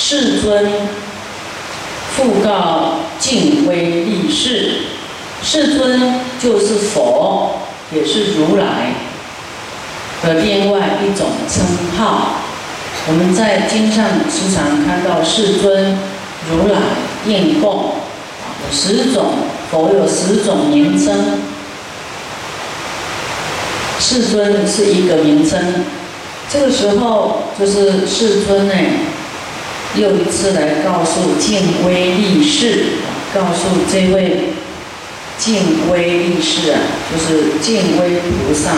世尊复告净威立世，世尊就是佛，也是如来的另外一种称号。我们在经上时常看到世尊、如来、应供，十种佛有十种名称。世尊是一个名称，这个时候就是世尊呢，又一次来告诉敬威立世，告诉这位敬威立世啊，就是敬威菩萨，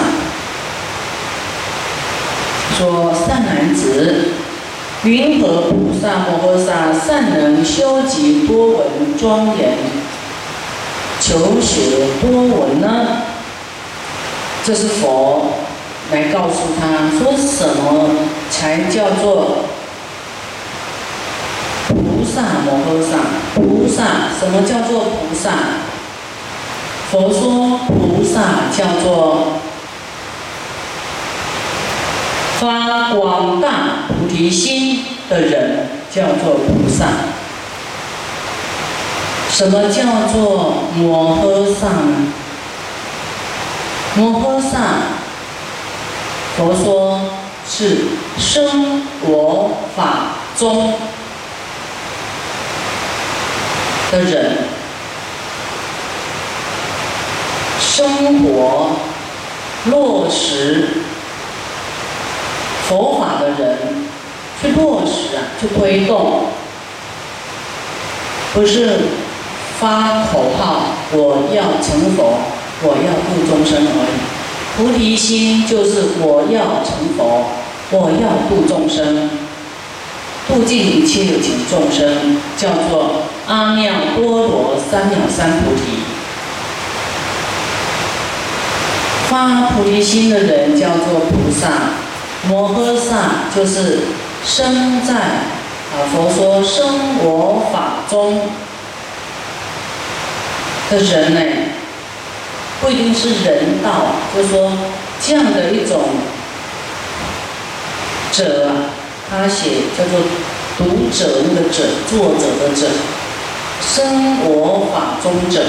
说善男子，云何菩萨摩诃萨善能修集多闻庄严，求学多闻呢？这是佛来告诉他说：“什么才叫做萨摩诃萨？菩萨什么叫做菩萨？佛说菩萨叫做发广大菩提心的人，叫做菩萨。什么叫做摩诃萨呢？”摩诃萨，佛说是生我法中的人，生活落实佛法的人，去落实啊，去推动，不是发口号，我要成佛。我要度众生而已，菩提心就是我要成佛，我要度众生，度尽一切有情众生，叫做阿妙多罗三藐三菩提。发菩提心的人叫做菩萨，摩诃萨就是生在啊佛说生我法中的人呢。不一定是人道，就是说这样的一种者，他写叫做读者那个者，作者的者，生我法中者，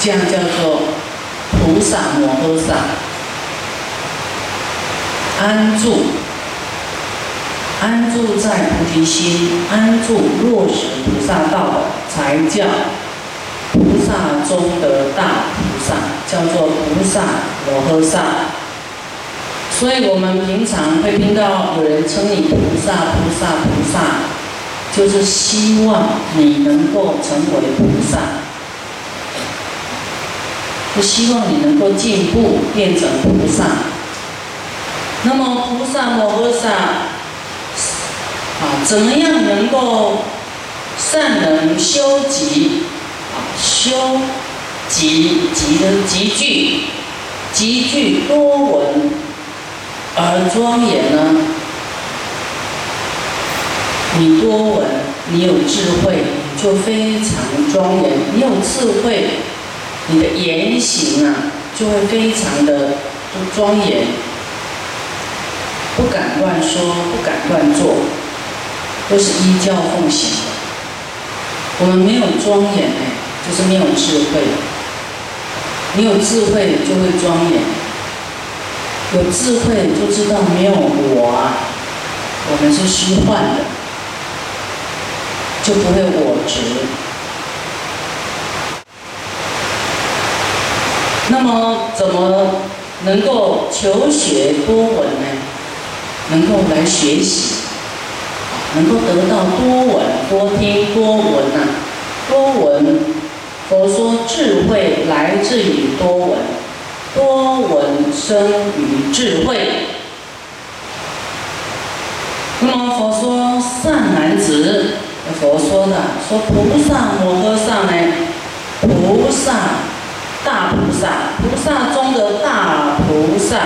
这样叫做菩萨摩诃萨，安住，安住在菩提心，安住落实菩萨道，才叫。菩萨中的大菩萨叫做菩萨摩诃萨，所以我们平常会听到有人称你菩萨、菩萨、菩萨，就是希望你能够成为菩萨，就希望你能够进步变成菩萨。那么菩萨摩诃萨啊，怎么样能够善能修集啊？修集集的集聚，集聚多闻而庄严呢？你多闻，你有智慧，就非常庄严；你有智慧，你的言行啊，就会非常的庄严，不敢乱说，不敢乱做，都是依教奉行的。我们没有庄严哎。就是没有智慧，你有智慧就会庄严，有智慧就知道没有我啊，我们是虚幻的，就不会我执。那么怎么能够求学多闻呢？能够来学习，能够得到多闻、多听、多闻呐，多闻。佛说智慧来自于多闻，多闻生于智慧。那么佛说善男子，佛说的说菩萨摩诃萨呢？菩萨大菩萨，菩萨中的大菩萨，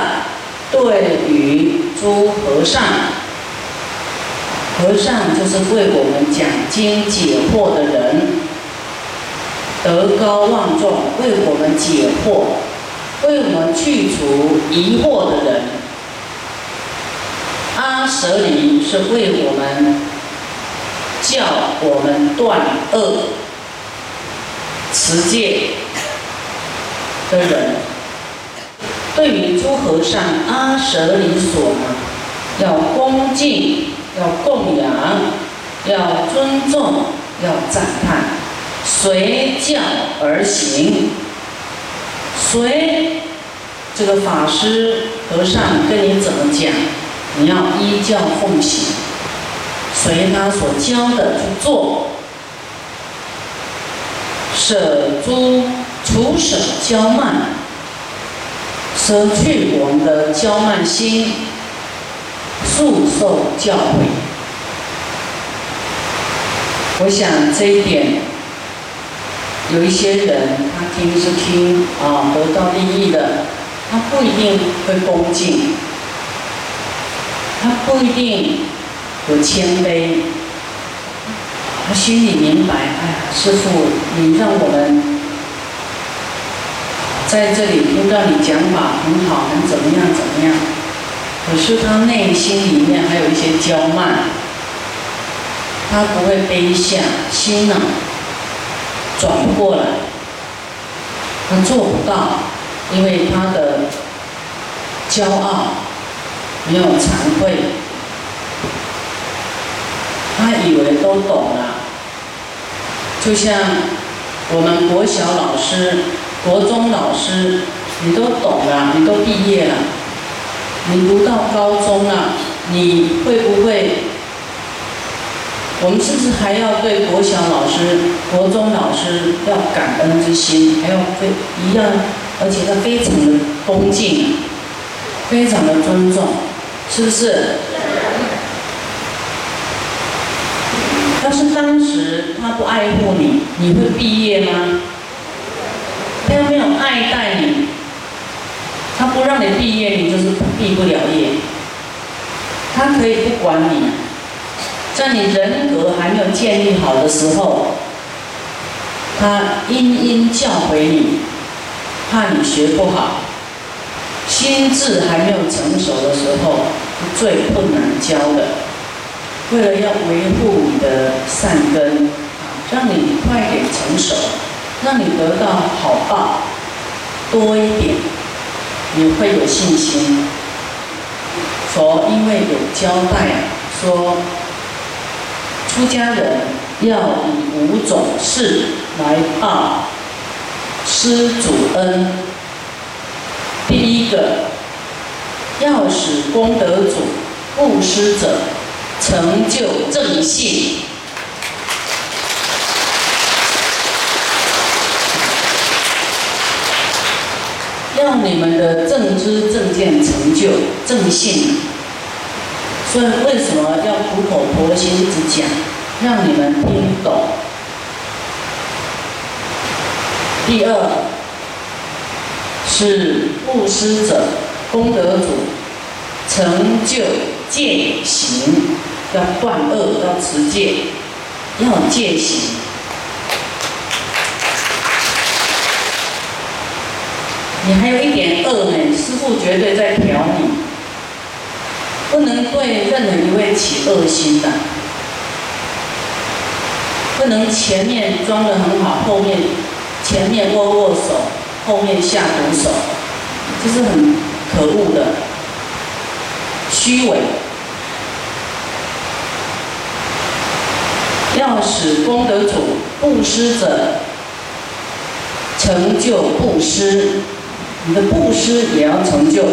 对于诸和尚，和尚就是为我们讲经解惑的人。德高望重，为我们解惑，为我们去除疑惑的人。阿舍离是为我们叫我们断恶、持戒的人。对于诸和尚，阿舍离所呢，要恭敬，要供养，要尊重，要赞叹，随教而行，随这个法师和尚跟你怎么讲，你要依教奉行，随他所教的去做，舍诸除舍骄慢。舍去我们的骄慢心，速受教诲。我想这一点，有一些人他听是听啊，得到利益的，他不一定会恭敬，他不一定有谦卑，他心里明白，哎呀，师傅，你让我们。在这里听到你讲法很好，很怎么样怎么样，可是他内心里面还有一些骄慢，他不会卑下心呢，转不过来，他做不到，因为他的骄傲没有惭愧，他以为都懂了，就像我们国小老师。国中老师，你都懂了，你都毕业了，你读到高中了，你会不会？我们是不是还要对国小老师、国中老师要感恩之心，还要非一样，而且他非常的恭敬，非常的尊重，是不是？要是当时他不爱护你，你会毕业吗？他又没有爱戴你，他不让你毕业，你就是毕不了业。他可以不管你，在你人格还没有建立好的时候，他殷殷教诲你，怕你学不好，心智还没有成熟的时候，是最困难教的。为了要维护你的善根，让你快点成熟。让你得到好报多一点，你会有信心。佛因为有交代说，出家人要以五种事来报施主恩。第一个，要使功德主布施者成就正信。让你们的正知正见成就正信，所以为什么要苦口婆心一直讲，让你们听懂？第二是布施者功德主成就戒行，要断恶，要持戒，要戒行。你还有一点恶呢，师傅绝对在调你，不能对任何一位起恶心的，不能前面装的很好，后面前面握握手，后面下毒手，这是很可恶的，虚伪。要使功德主布施者成就布施。你的布施也要成就，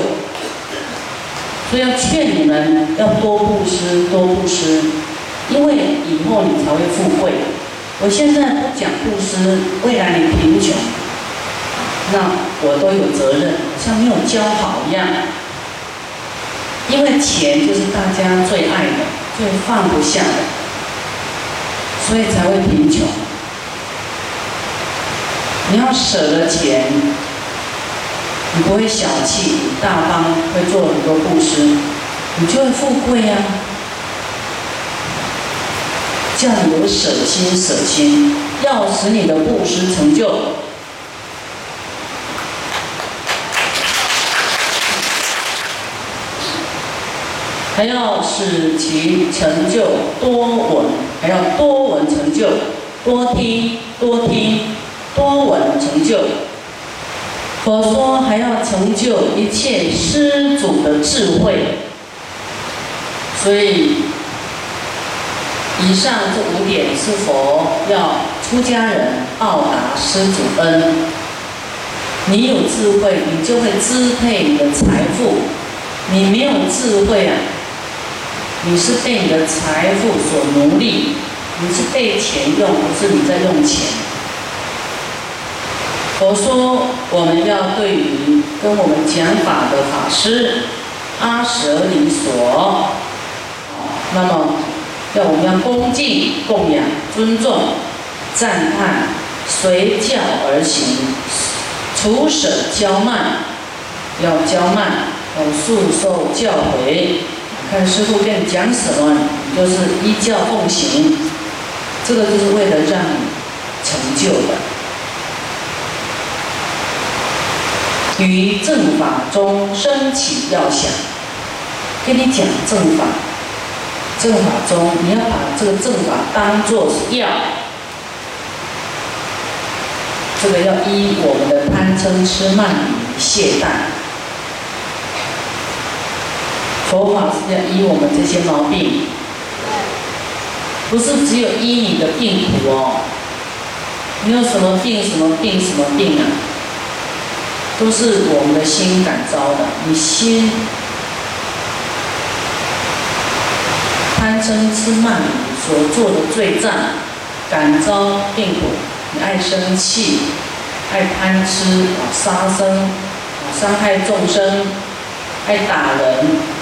所以要劝你们要多布施，多布施，因为以后你才会富贵。我现在不讲布施，未来你贫穷，那我都有责任，像没有教好一样。因为钱就是大家最爱的、最放不下的，所以才会贫穷。你要舍得钱。你不会小气、大方，会做很多布施，你就会富贵呀。叫你有舍心、舍心，要使你的布施成就。还要使其成就多闻，还要多闻成就，多听多听，多闻成就。佛说还要成就一切施主的智慧，所以以上这五点是佛要出家人报答施主恩。你有智慧，你就会支配你的财富；你没有智慧啊。你是被你的财富所奴隶，你是被钱用，不是你在用钱。佛说，我们要对于跟我们讲法的法师阿舍利所，那么要我们要恭敬、供养、尊重、赞叹，随教而行，除舍骄慢，要骄慢，要速受教诲。看师傅跟你讲什么，你就是依教奉行，这个就是为了让你成就的。于正法中升起要想，跟你讲正法，正法中你要把这个正法当做是药，这个要依我们的贪嗔痴慢疑懈怠。佛法是要医我们这些毛病，不是只有医你的病苦哦。你有什么病，什么病，什么病啊？都是我们的心感召的。你心贪嗔痴慢所做的罪障，感召病苦。你爱生气，爱贪吃啊，杀生啊，伤害众生，爱打人。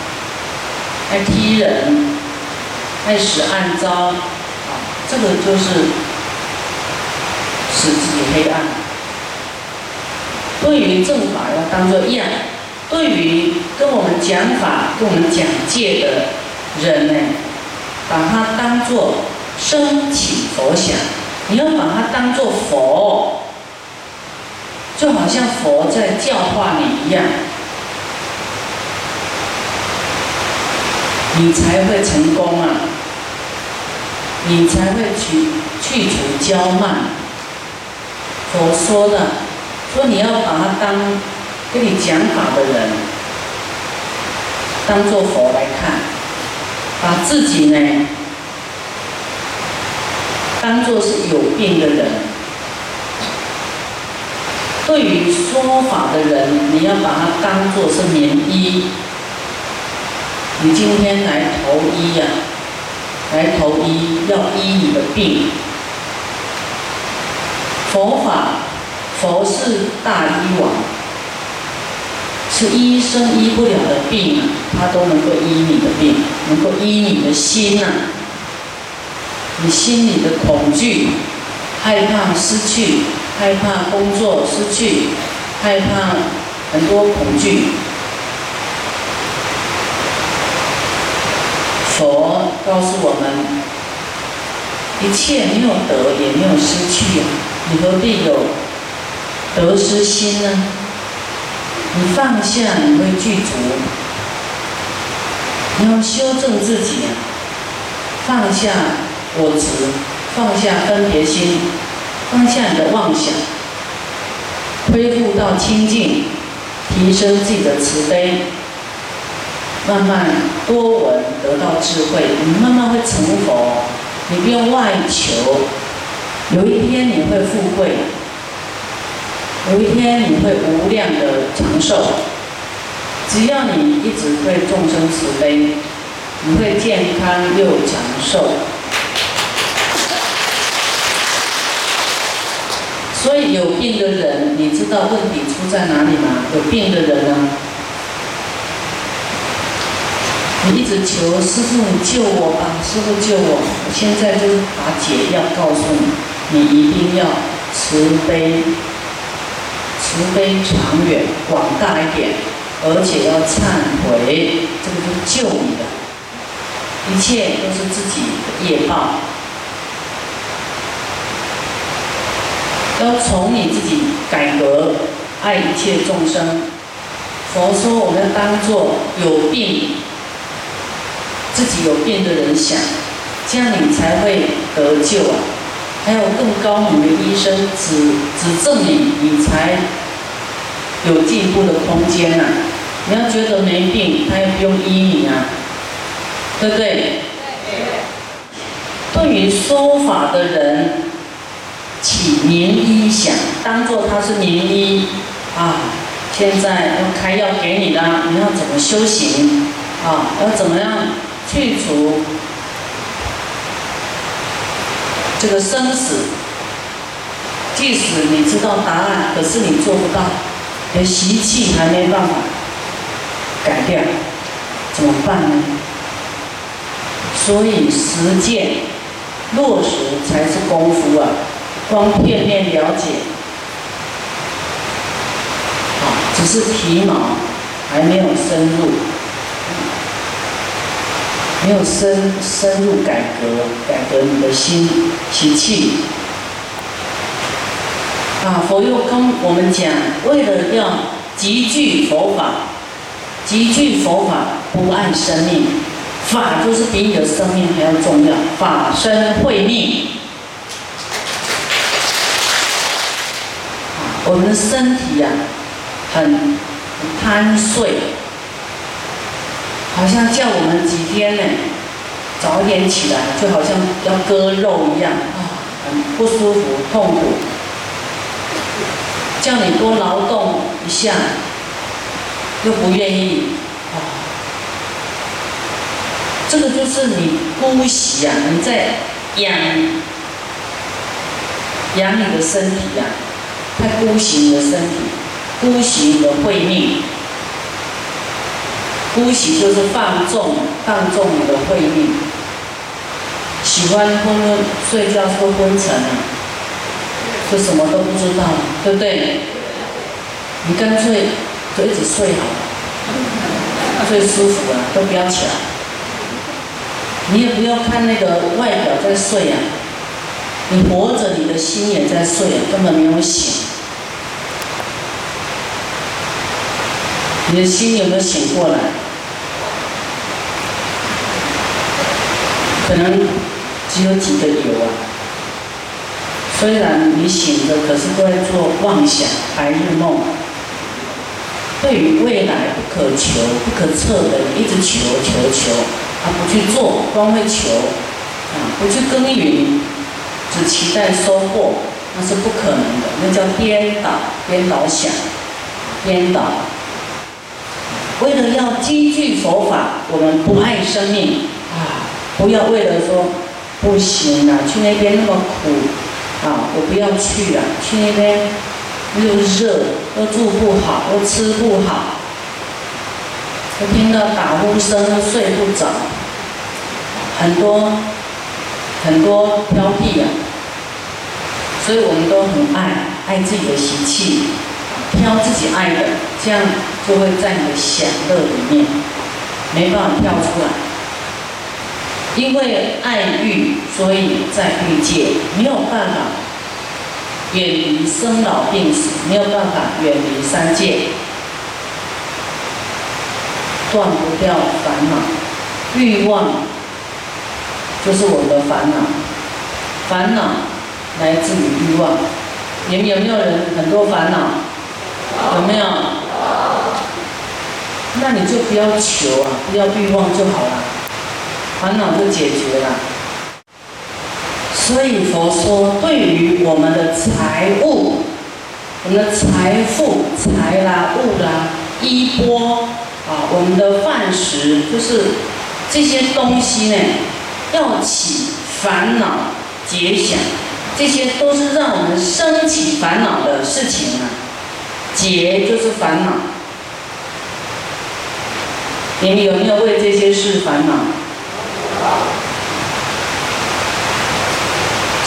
爱踢人，爱使暗招，啊，这个就是使自己黑暗。对于正法要当做一样，对于跟我们讲法、跟我们讲戒的人呢，把它当做升起佛想，你要把它当做佛，就好像佛在教化你一样。你才会成功啊！你才会去去除骄慢。佛说的，说你要把他当跟你讲法的人，当做佛来看，把自己呢当做是有病的人。对于说法的人，你要把他当做是棉衣。你今天来投医呀？来投医要医你的病。佛法，佛是大医王，是医生医不了的病啊，他都能够医你的病，能够医你的心呐。你心里的恐惧、害怕失去、害怕工作失去、害怕很多恐惧。佛告诉我们，一切没有得，也没有失去啊！你何必有得失心呢？你放下，你会具足。你要修正自己啊！放下我执，放下分别心，放下你的妄想，恢复到清净，提升自己的慈悲。慢慢多闻得到智慧，你慢慢会成佛。你不用外求，有一天你会富贵，有一天你会无量的长寿。只要你一直对众生慈悲，你会健康又长寿。所以有病的人，你知道问题出在哪里吗？有病的人呢？你一直求师傅，你救我吧！师傅救我！我现在就把解药告诉你，你一定要慈悲，慈悲长远、广大一点，而且要忏悔，这个是救你的。一切都是自己的业报，要从你自己改革，爱一切众生。佛说，我们要当做有病。自己有病的人想，这样你才会得救啊！还有更高明的医生指指正你，你才有进步的空间呐。你要觉得没病，他也不用医你啊，对不对？对于说法的人起名医想，当做他是名医啊。现在要开药给你了，你要怎么修行啊？要怎么样去除这个生死？即使你知道答案，可是你做不到，连习气还没办法改掉，怎么办呢？所以实践。落实才是功夫啊！光片面了解，啊，只是皮毛，还没有深入，没有深深入改革，改革你的心习气。啊，佛又跟我们讲，为了要集聚佛法，集聚佛法，不爱生命。法就是比你的生命还要重要，法身慧命。我们的身体呀，很贪睡，好像叫我们几天呢，早一点起来，就好像要割肉一样啊，很不舒服、痛苦。叫你多劳动一下，又不愿意啊。这个就是你姑息啊，你在养养你的身体呀，他姑息你的身体，姑息你的慧命，呼吸就是放纵，放纵你的慧命，喜欢昏昏睡觉说昏沉啊，就什么都不知道了，对不对？你干脆就一直睡好了，最舒服了，都不要起来。你也不要看那个外表在睡啊，你活着，你的心也在睡，根本没有醒。你的心有没有醒过来？可能只有几个有啊。虽然你醒着，可是都在做妄想、白日梦。对于未来不可求、不可测的，你一直求求求。而，不去做，光会求；啊，不去耕耘，只期待收获，那是不可能的。那叫颠倒，颠倒想，颠倒。为了要积聚佛法，我们不爱生命！不要为了说不行啊，去那边那么苦啊，我不要去啊！去那边又热，又住不好，又吃不好。我听到打呼声，睡不着，很多很多挑剔啊，所以我们都很爱爱自己的习气，挑自己爱的，这样就会在你的享乐里面没办法跳出来。因为爱欲，所以在欲界没有办法远离生老病死，没有办法远离三界。断不掉烦恼，欲望就是我们的烦恼。烦恼来自于欲望。你们有没有人很多烦恼？有没有？那你就不要求啊，不要欲望就好了，烦恼就解决了。所以佛说，对于我们的财物、我们的财富、财啦、物啦、衣钵。啊，我们的饭食就是这些东西呢，要起烦恼结想，这些都是让我们升起烦恼的事情啊。结就是烦恼，你们有没有为这些事烦恼？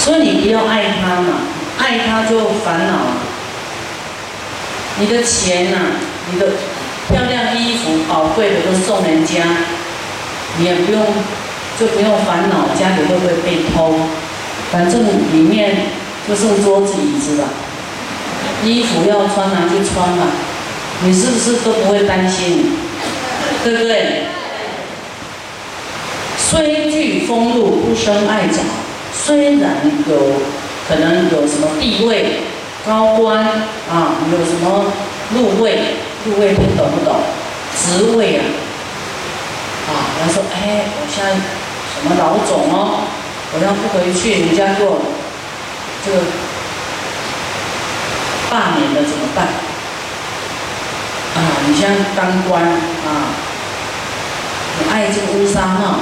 所以你不要爱他嘛，爱他就烦恼。你的钱呐，你的。漂亮衣服、宝贵的都送人家，你也不用，就不用烦恼家里会不会被偷，反正里面就剩桌子椅子了，衣服要穿拿去穿吧，你是不是都不会担心？对不对？虽具风露，不生爱着。虽然有可能有什么地位、高官啊，有什么入位，入位听懂不懂？职位啊，啊，他说，哎，我现在什么老总哦，我要不回去，人家做这个罢免了怎么办？啊，你现在当官啊，你爱这个乌纱帽。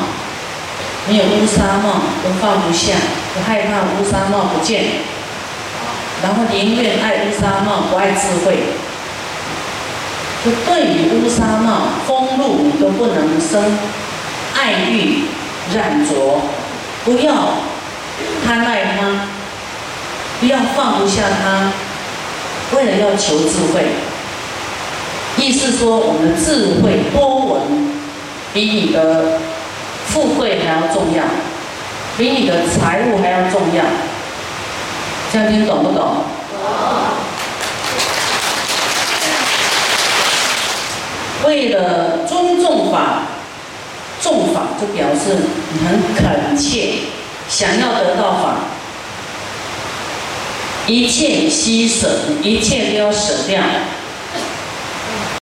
没有乌纱帽都放不下，不害怕乌纱帽不见，然后宁愿爱乌纱帽，不爱智慧。就对于乌纱帽、风露，你都不能生爱欲、染着，不要贪爱它，不要放不下它，为了要求智慧。意思说，我们的智慧多闻，比你的。富贵还要重要，比你的财务还要重要，这样听懂不懂？懂。为了尊重法，重法就表示你很恳切，想要得到法，一切牺舍，一切都要舍掉。